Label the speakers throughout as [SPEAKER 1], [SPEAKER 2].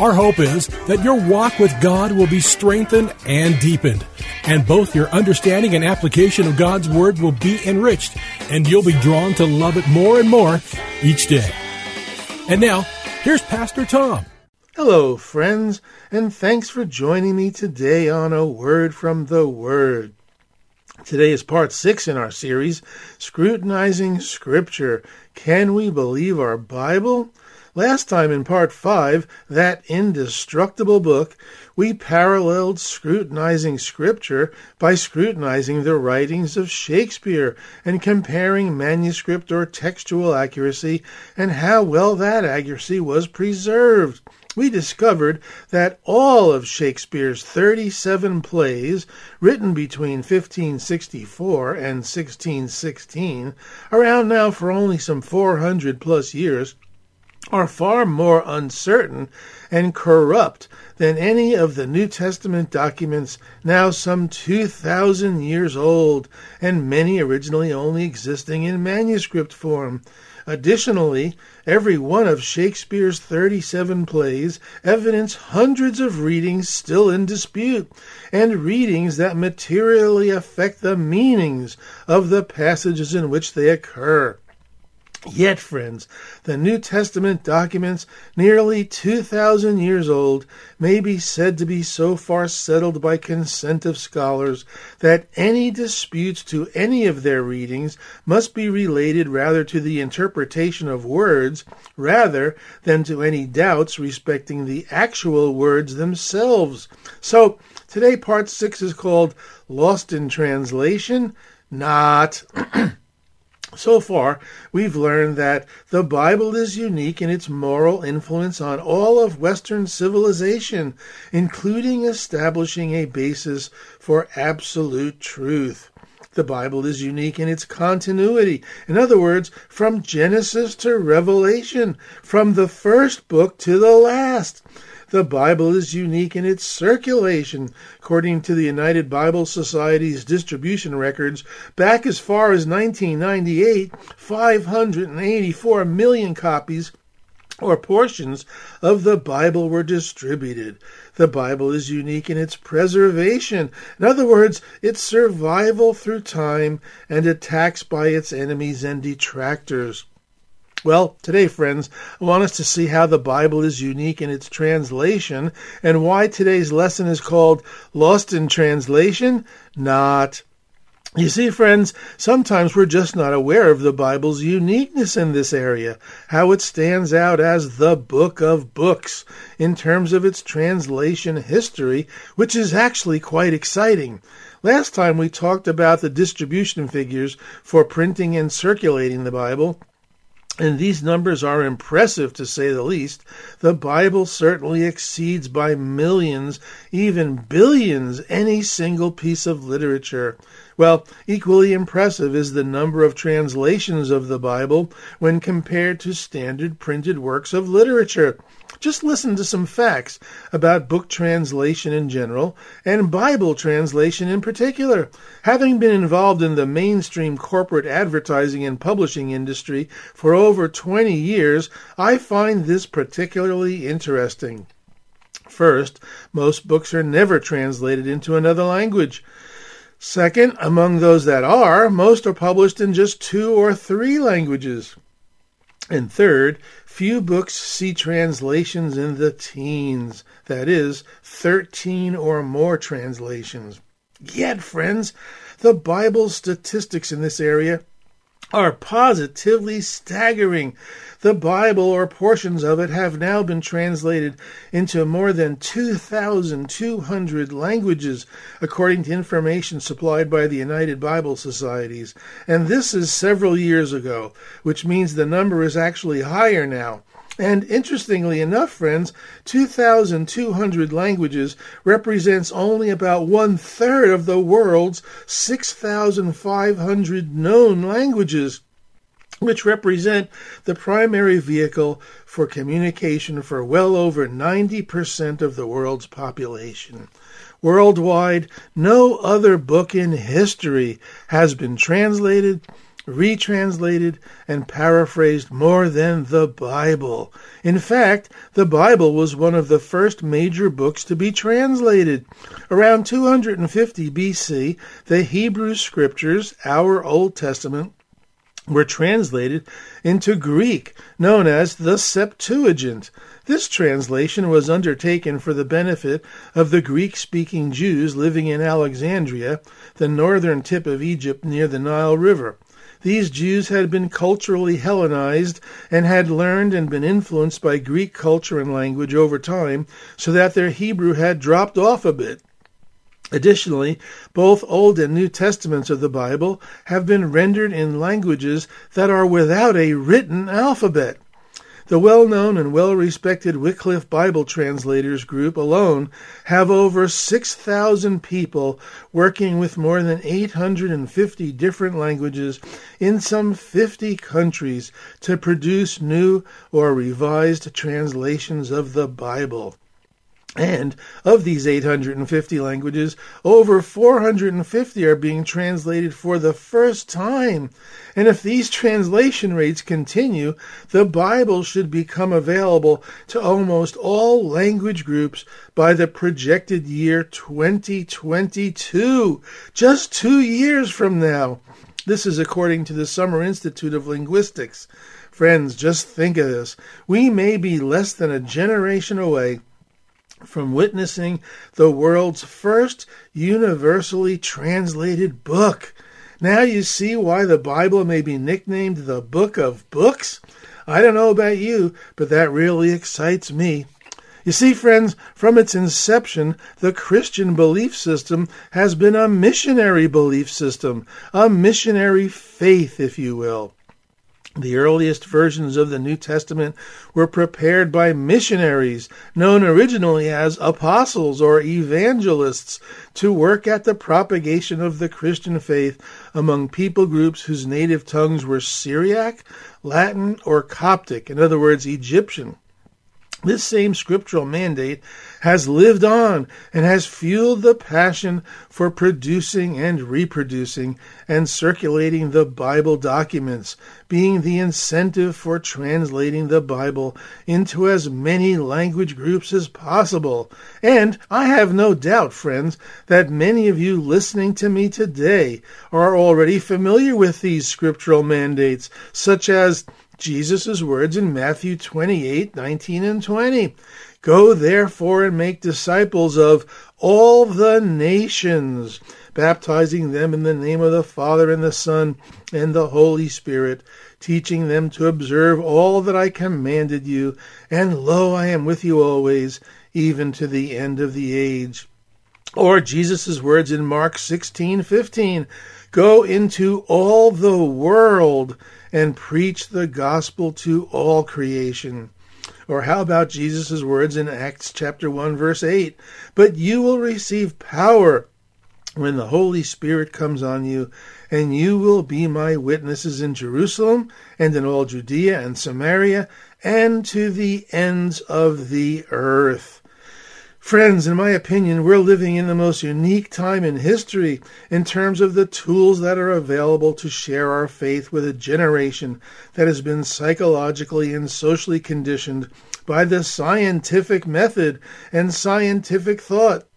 [SPEAKER 1] Our hope is that your walk with God will be strengthened and deepened, and both your understanding and application of God's Word will be enriched, and you'll be drawn to love it more and more each day. And now, here's Pastor Tom.
[SPEAKER 2] Hello, friends, and thanks for joining me today on A Word from the Word. Today is part six in our series, Scrutinizing Scripture. Can we believe our Bible? Last time in part five, that indestructible book, we paralleled scrutinizing scripture by scrutinizing the writings of Shakespeare and comparing manuscript or textual accuracy and how well that accuracy was preserved. We discovered that all of Shakespeare's 37 plays, written between 1564 and 1616, around now for only some 400 plus years, are far more uncertain and corrupt than any of the New Testament documents now some 2,000 years old, and many originally only existing in manuscript form. Additionally, every one of Shakespeare's 37 plays evidence hundreds of readings still in dispute, and readings that materially affect the meanings of the passages in which they occur. Yet, friends, the New Testament documents, nearly 2,000 years old, may be said to be so far settled by consent of scholars that any disputes to any of their readings must be related rather to the interpretation of words rather than to any doubts respecting the actual words themselves. So, today part 6 is called Lost in Translation, not So far, we've learned that the Bible is unique in its moral influence on all of Western civilization, including establishing a basis for absolute truth. The Bible is unique in its continuity. In other words, from Genesis to Revelation, from the first book to the last. The Bible is unique in its circulation, according to the United Bible Society's distribution records. Back as far as 1998, 584 million copies or portions of the Bible were distributed. The Bible is unique in its preservation. In other words, its survival through time and attacks by its enemies and detractors. Well, today, friends, I want us to see how the Bible is unique in its translation and why today's lesson is called Lost in Translation, not. You see, friends, sometimes we're just not aware of the Bible's uniqueness in this area, how it stands out as the book of books in terms of its translation history, which is actually quite exciting. Last time we talked about the distribution figures for printing and circulating the Bible. And these numbers are impressive to say the least. The Bible certainly exceeds by millions, even billions, any single piece of literature. Well, equally impressive is the number of translations of the Bible when compared to standard printed works of literature. Just listen to some facts about book translation in general and Bible translation in particular. Having been involved in the mainstream corporate advertising and publishing industry for over 20 years, I find this particularly interesting. First, most books are never translated into another language. Second, among those that are, most are published in just two or three languages. And third, few books see translations in the teens, that is, 13 or more translations. Yet, friends, the Bible's statistics in this area are positively staggering. The Bible, or portions of it, have now been translated into more than 2,200 languages, according to information supplied by the United Bible Societies. And this is several years ago, which means the number is actually higher now. And interestingly enough, friends, 2,200 languages represents only about one third of the world's 6,500 known languages, which represent the primary vehicle for communication for well over 90% of the world's population. Worldwide, no other book in history has been translated retranslated, and paraphrased more than the Bible. In fact, the Bible was one of the first major books to be translated. Around 250 BC, the Hebrew Scriptures, our Old Testament, were translated into Greek, known as the Septuagint. This translation was undertaken for the benefit of the Greek speaking Jews living in Alexandria, the northern tip of Egypt near the Nile River. These Jews had been culturally Hellenized and had learned and been influenced by Greek culture and language over time, so that their Hebrew had dropped off a bit. Additionally, both Old and New Testaments of the Bible have been rendered in languages that are without a written alphabet. The well known and well respected Wycliffe Bible Translators Group alone have over 6,000 people working with more than 850 different languages in some 50 countries to produce new or revised translations of the Bible. And of these 850 languages, over 450 are being translated for the first time. And if these translation rates continue, the Bible should become available to almost all language groups by the projected year 2022, just two years from now. This is according to the Summer Institute of Linguistics. Friends, just think of this. We may be less than a generation away from witnessing the world's first universally translated book. Now you see why the Bible may be nicknamed the Book of Books? I don't know about you, but that really excites me. You see, friends, from its inception, the Christian belief system has been a missionary belief system, a missionary faith, if you will. The earliest versions of the New Testament were prepared by missionaries, known originally as apostles or evangelists, to work at the propagation of the Christian faith among people groups whose native tongues were Syriac, Latin, or Coptic, in other words, Egyptian. This same scriptural mandate has lived on and has fueled the passion for producing and reproducing and circulating the Bible documents, being the incentive for translating the Bible into as many language groups as possible. And I have no doubt, friends, that many of you listening to me today are already familiar with these scriptural mandates, such as Jesus' words in Matthew 28 19 and 20. Go therefore and make disciples of all the nations, baptizing them in the name of the Father and the Son and the Holy Spirit, teaching them to observe all that I commanded you. And lo, I am with you always, even to the end of the age. Or Jesus' words in Mark 16 15. Go into all the world and preach the gospel to all creation. Or how about Jesus' words in Acts chapter 1 verse 8? But you will receive power when the Holy Spirit comes on you, and you will be my witnesses in Jerusalem and in all Judea and Samaria and to the ends of the earth. Friends, in my opinion, we're living in the most unique time in history in terms of the tools that are available to share our faith with a generation that has been psychologically and socially conditioned by the scientific method and scientific thought.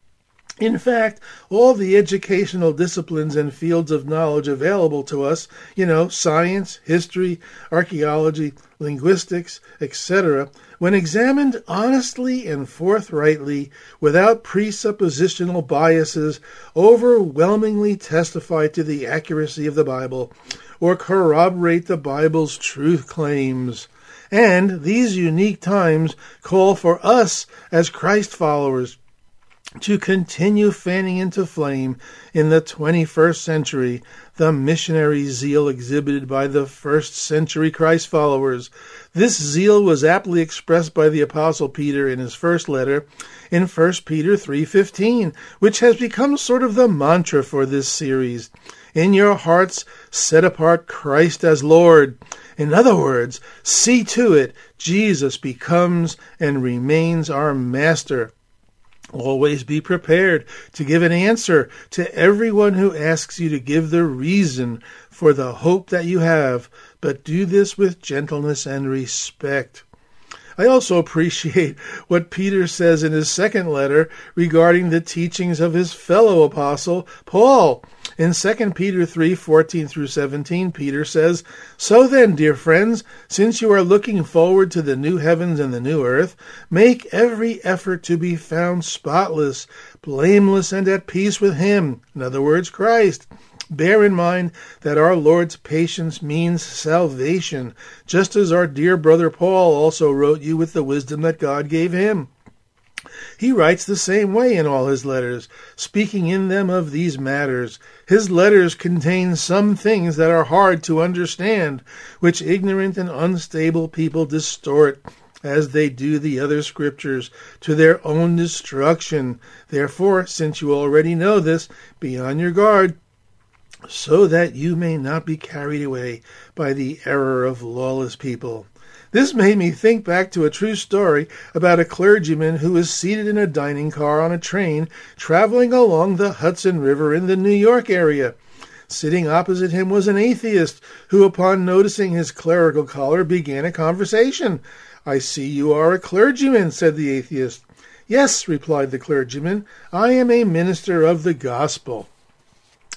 [SPEAKER 2] In fact, all the educational disciplines and fields of knowledge available to us, you know, science, history, archaeology, linguistics, etc., when examined honestly and forthrightly, without presuppositional biases, overwhelmingly testify to the accuracy of the Bible or corroborate the Bible's truth claims. And these unique times call for us as Christ followers to continue fanning into flame in the 21st century the missionary zeal exhibited by the first century Christ followers. This zeal was aptly expressed by the apostle Peter in his first letter in 1 Peter 3:15, which has become sort of the mantra for this series. In your hearts set apart Christ as Lord. In other words, see to it Jesus becomes and remains our master. Always be prepared to give an answer to everyone who asks you to give the reason for the hope that you have, but do this with gentleness and respect. I also appreciate what Peter says in his second letter regarding the teachings of his fellow apostle, Paul. In 2 Peter 3 14 through 17, Peter says, So then, dear friends, since you are looking forward to the new heavens and the new earth, make every effort to be found spotless, blameless, and at peace with Him. In other words, Christ. Bear in mind that our Lord's patience means salvation, just as our dear brother Paul also wrote you with the wisdom that God gave him. He writes the same way in all his letters, speaking in them of these matters. His letters contain some things that are hard to understand, which ignorant and unstable people distort, as they do the other scriptures, to their own destruction. Therefore, since you already know this, be on your guard so that you may not be carried away by the error of lawless people. This made me think back to a true story about a clergyman who was seated in a dining car on a train traveling along the Hudson River in the New York area. Sitting opposite him was an atheist who, upon noticing his clerical collar, began a conversation. I see you are a clergyman, said the atheist. Yes, replied the clergyman, I am a minister of the gospel.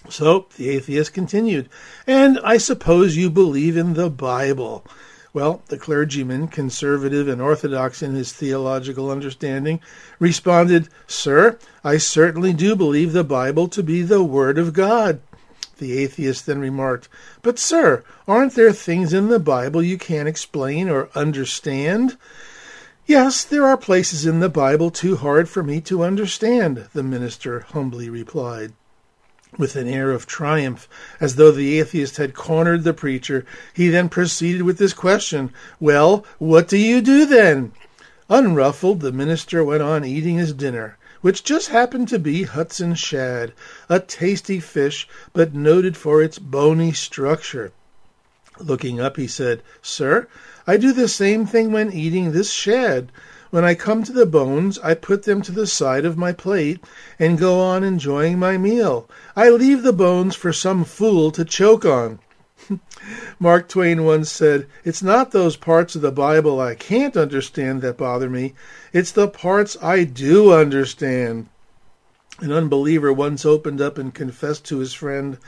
[SPEAKER 2] So the atheist continued, And I suppose you believe in the Bible. Well, the clergyman, conservative and orthodox in his theological understanding, responded, Sir, I certainly do believe the Bible to be the Word of God. The atheist then remarked, But, sir, aren't there things in the Bible you can't explain or understand? Yes, there are places in the Bible too hard for me to understand, the minister humbly replied with an air of triumph, as though the atheist had cornered the preacher, he then proceeded with this question Well, what do you do then? Unruffled, the minister went on eating his dinner, which just happened to be Hudson shad, a tasty fish, but noted for its bony structure. Looking up, he said, Sir, I do the same thing when eating this shad. When I come to the bones, I put them to the side of my plate and go on enjoying my meal. I leave the bones for some fool to choke on. Mark Twain once said, It's not those parts of the Bible I can't understand that bother me, it's the parts I do understand. An unbeliever once opened up and confessed to his friend,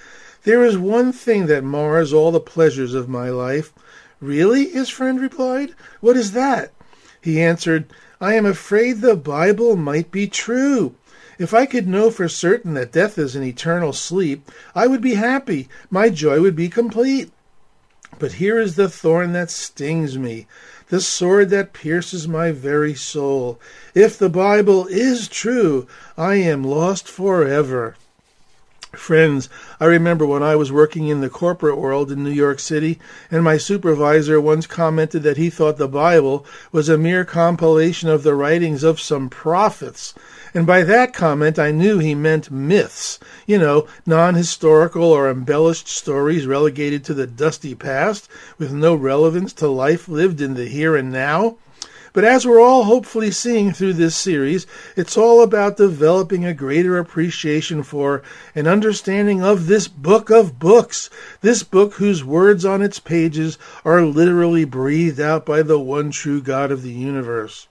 [SPEAKER 2] There is one thing that mars all the pleasures of my life. Really? his friend replied. What is that? He answered, I am afraid the Bible might be true. If I could know for certain that death is an eternal sleep, I would be happy. My joy would be complete. But here is the thorn that stings me, the sword that pierces my very soul. If the Bible is true, I am lost forever. Friends, I remember when I was working in the corporate world in New York City, and my supervisor once commented that he thought the Bible was a mere compilation of the writings of some prophets. And by that comment, I knew he meant myths, you know, non historical or embellished stories relegated to the dusty past with no relevance to life lived in the here and now. But as we're all hopefully seeing through this series, it's all about developing a greater appreciation for and understanding of this book of books, this book whose words on its pages are literally breathed out by the one true God of the universe.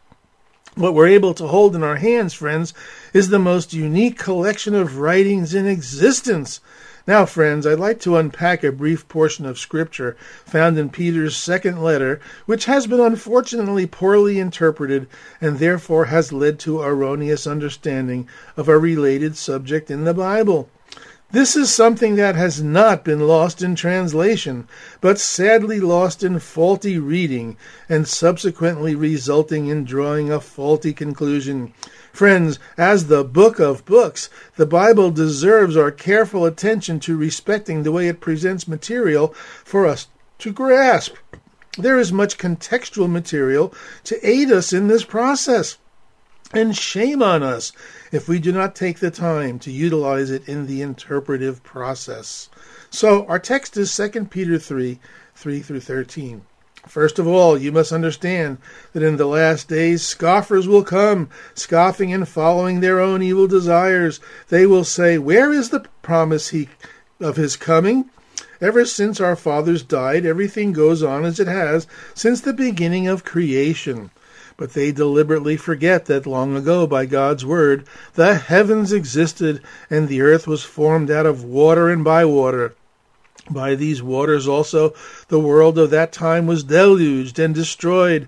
[SPEAKER 2] What we're able to hold in our hands, friends, is the most unique collection of writings in existence. Now, friends, I'd like to unpack a brief portion of Scripture found in Peter's second letter, which has been unfortunately poorly interpreted and therefore has led to erroneous understanding of a related subject in the Bible. This is something that has not been lost in translation, but sadly lost in faulty reading and subsequently resulting in drawing a faulty conclusion. Friends, as the book of books, the Bible deserves our careful attention to respecting the way it presents material for us to grasp. There is much contextual material to aid us in this process. And shame on us if we do not take the time to utilize it in the interpretive process. So our text is 2 Peter 3 3 through 13. First of all, you must understand that in the last days scoffers will come, scoffing and following their own evil desires. They will say, Where is the promise he, of his coming? Ever since our fathers died, everything goes on as it has since the beginning of creation. But they deliberately forget that long ago, by God's word, the heavens existed and the earth was formed out of water and by water. By these waters also the world of that time was deluged and destroyed.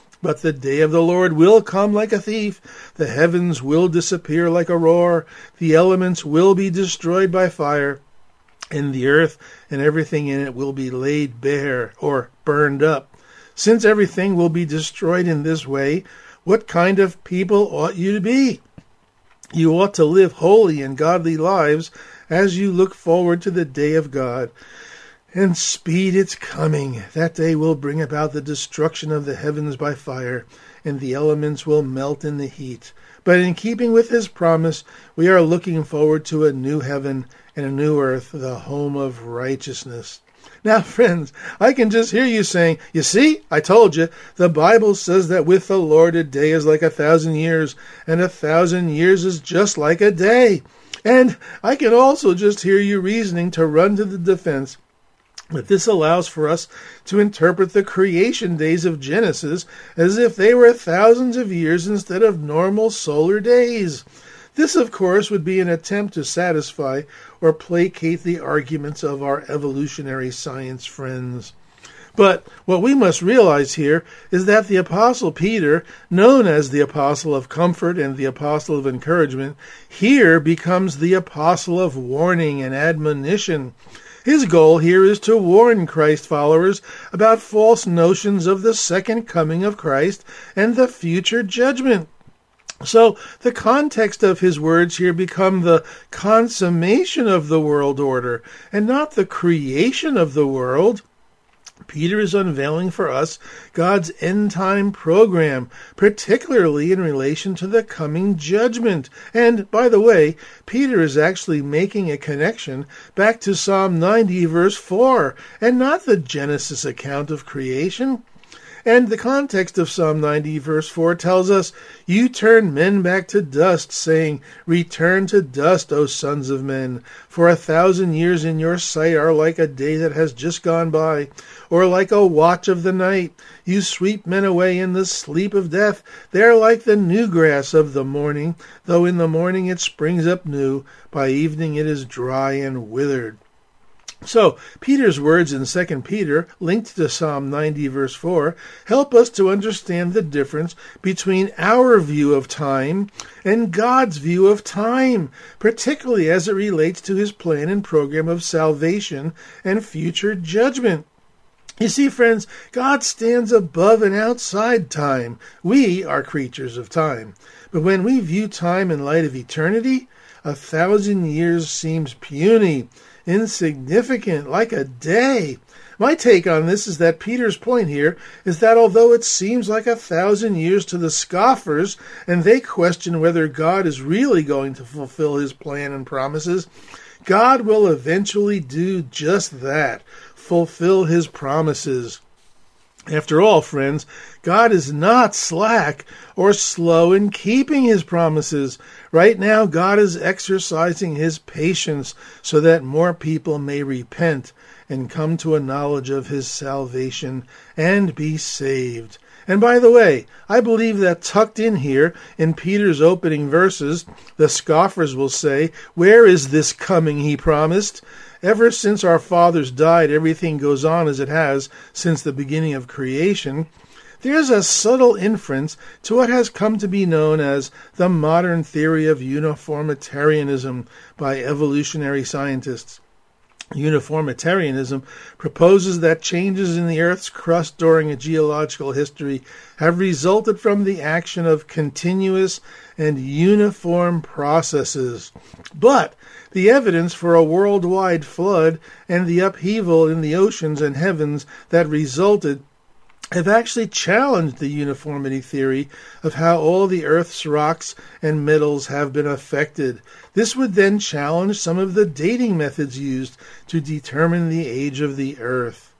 [SPEAKER 2] But the day of the Lord will come like a thief. The heavens will disappear like a roar. The elements will be destroyed by fire. And the earth and everything in it will be laid bare or burned up. Since everything will be destroyed in this way, what kind of people ought you to be? You ought to live holy and godly lives as you look forward to the day of God and speed its coming. That day will bring about the destruction of the heavens by fire, and the elements will melt in the heat. But in keeping with his promise, we are looking forward to a new heaven and a new earth, the home of righteousness. Now, friends, I can just hear you saying, You see, I told you, the Bible says that with the Lord a day is like a thousand years, and a thousand years is just like a day. And I can also just hear you reasoning to run to the defense but this allows for us to interpret the creation days of Genesis as if they were thousands of years instead of normal solar days. This, of course, would be an attempt to satisfy or placate the arguments of our evolutionary science friends. But what we must realize here is that the Apostle Peter, known as the Apostle of Comfort and the Apostle of Encouragement, here becomes the Apostle of Warning and Admonition. His goal here is to warn Christ followers about false notions of the second coming of Christ and the future judgment. So the context of his words here become the consummation of the world order and not the creation of the world. Peter is unveiling for us God's end time program, particularly in relation to the coming judgment. And, by the way, Peter is actually making a connection back to Psalm 90, verse 4, and not the Genesis account of creation. And the context of Psalm 90, verse 4 tells us, You turn men back to dust, saying, Return to dust, O sons of men. For a thousand years in your sight are like a day that has just gone by, or like a watch of the night. You sweep men away in the sleep of death. They are like the new grass of the morning, though in the morning it springs up new, by evening it is dry and withered. So, Peter's words in 2 Peter, linked to Psalm 90, verse 4, help us to understand the difference between our view of time and God's view of time, particularly as it relates to his plan and program of salvation and future judgment. You see, friends, God stands above and outside time. We are creatures of time. But when we view time in light of eternity, a thousand years seems puny insignificant, like a day. My take on this is that Peter's point here is that although it seems like a thousand years to the scoffers, and they question whether God is really going to fulfill his plan and promises, God will eventually do just that fulfill his promises. After all, friends, God is not slack or slow in keeping his promises. Right now, God is exercising his patience so that more people may repent and come to a knowledge of his salvation and be saved. And by the way, I believe that tucked in here in Peter's opening verses, the scoffers will say, Where is this coming he promised? Ever since our fathers died, everything goes on as it has since the beginning of creation. There's a subtle inference to what has come to be known as the modern theory of uniformitarianism by evolutionary scientists. Uniformitarianism proposes that changes in the Earth's crust during a geological history have resulted from the action of continuous and uniform processes. But the evidence for a worldwide flood and the upheaval in the oceans and heavens that resulted have actually challenged the uniformity theory of how all the Earth's rocks and metals have been affected. This would then challenge some of the dating methods used to determine the age of the Earth.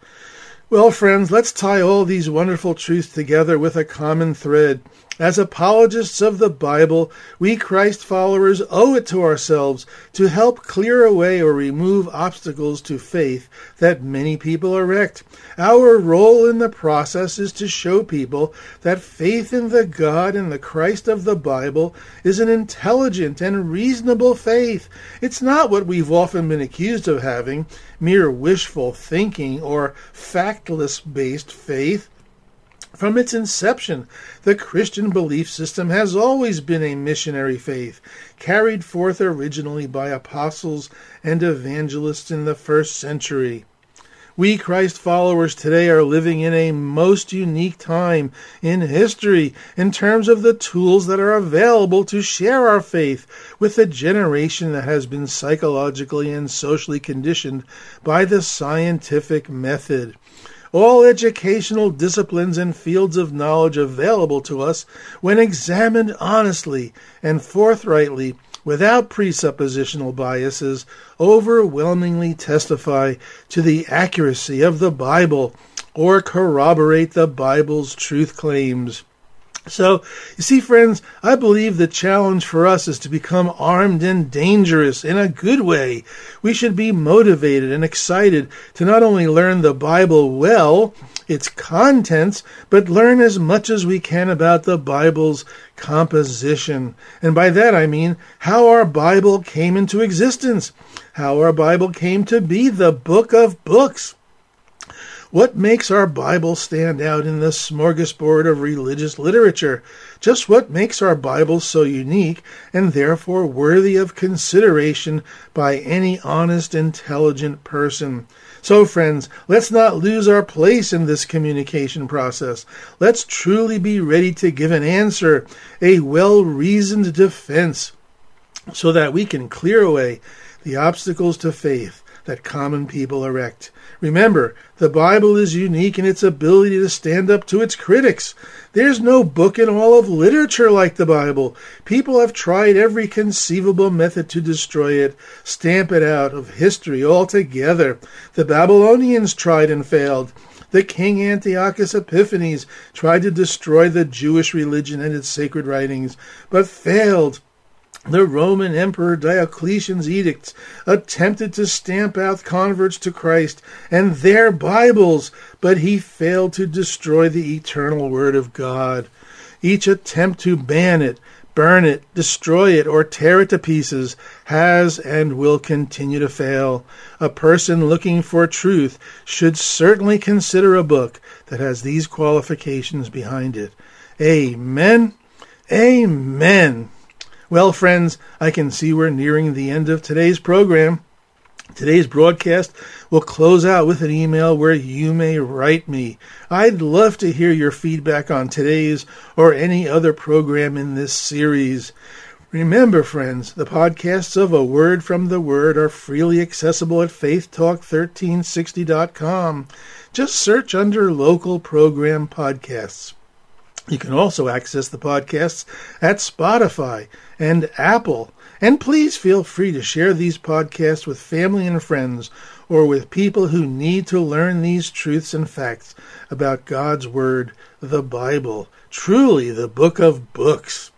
[SPEAKER 2] Well, friends, let's tie all these wonderful truths together with a common thread. As apologists of the Bible, we Christ followers owe it to ourselves to help clear away or remove obstacles to faith that many people erect. Our role in the process is to show people that faith in the God and the Christ of the Bible is an intelligent and reasonable faith. It's not what we've often been accused of having, mere wishful thinking or factless based faith. From its inception, the Christian belief system has always been a missionary faith, carried forth originally by apostles and evangelists in the first century. We Christ followers today are living in a most unique time in history in terms of the tools that are available to share our faith with a generation that has been psychologically and socially conditioned by the scientific method all educational disciplines and fields of knowledge available to us when examined honestly and forthrightly without presuppositional biases overwhelmingly testify to the accuracy of the Bible or corroborate the Bible's truth claims. So, you see, friends, I believe the challenge for us is to become armed and dangerous in a good way. We should be motivated and excited to not only learn the Bible well, its contents, but learn as much as we can about the Bible's composition. And by that I mean how our Bible came into existence, how our Bible came to be the book of books. What makes our Bible stand out in the smorgasbord of religious literature? Just what makes our Bible so unique and therefore worthy of consideration by any honest, intelligent person? So, friends, let's not lose our place in this communication process. Let's truly be ready to give an answer, a well reasoned defense, so that we can clear away the obstacles to faith that common people erect. Remember, the Bible is unique in its ability to stand up to its critics. There's no book in all of literature like the Bible. People have tried every conceivable method to destroy it, stamp it out of history altogether. The Babylonians tried and failed. The king Antiochus Epiphanes tried to destroy the Jewish religion and its sacred writings, but failed. The Roman Emperor Diocletian's edicts attempted to stamp out converts to Christ and their Bibles, but he failed to destroy the eternal Word of God. Each attempt to ban it, burn it, destroy it, or tear it to pieces has and will continue to fail. A person looking for truth should certainly consider a book that has these qualifications behind it. Amen. Amen. Well, friends, I can see we're nearing the end of today's program. Today's broadcast will close out with an email where you may write me. I'd love to hear your feedback on today's or any other program in this series. Remember, friends, the podcasts of A Word from the Word are freely accessible at faithtalk1360.com. Just search under local program podcasts. You can also access the podcasts at Spotify and Apple And please feel free to share these podcasts with family and friends or with people who need to learn these truths and facts about God's Word, the Bible, truly the book of books.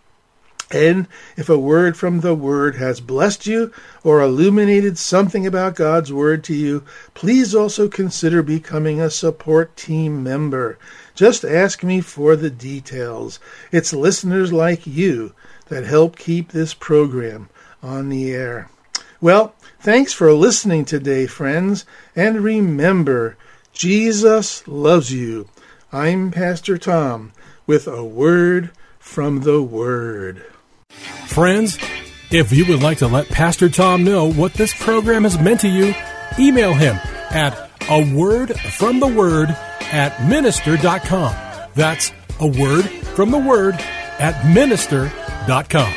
[SPEAKER 2] And if a word from the Word has blessed you or illuminated something about God's Word to you, please also consider becoming a support team member. Just ask me for the details. It's listeners like you that help keep this program on the air. Well, thanks for listening today, friends, and remember, Jesus loves you. I'm Pastor Tom with a word from the Word.
[SPEAKER 1] Friends, if you would like to let Pastor Tom know what this program has meant to you, email him at a word from the word at minister.com. That's a word from the word at minister.com.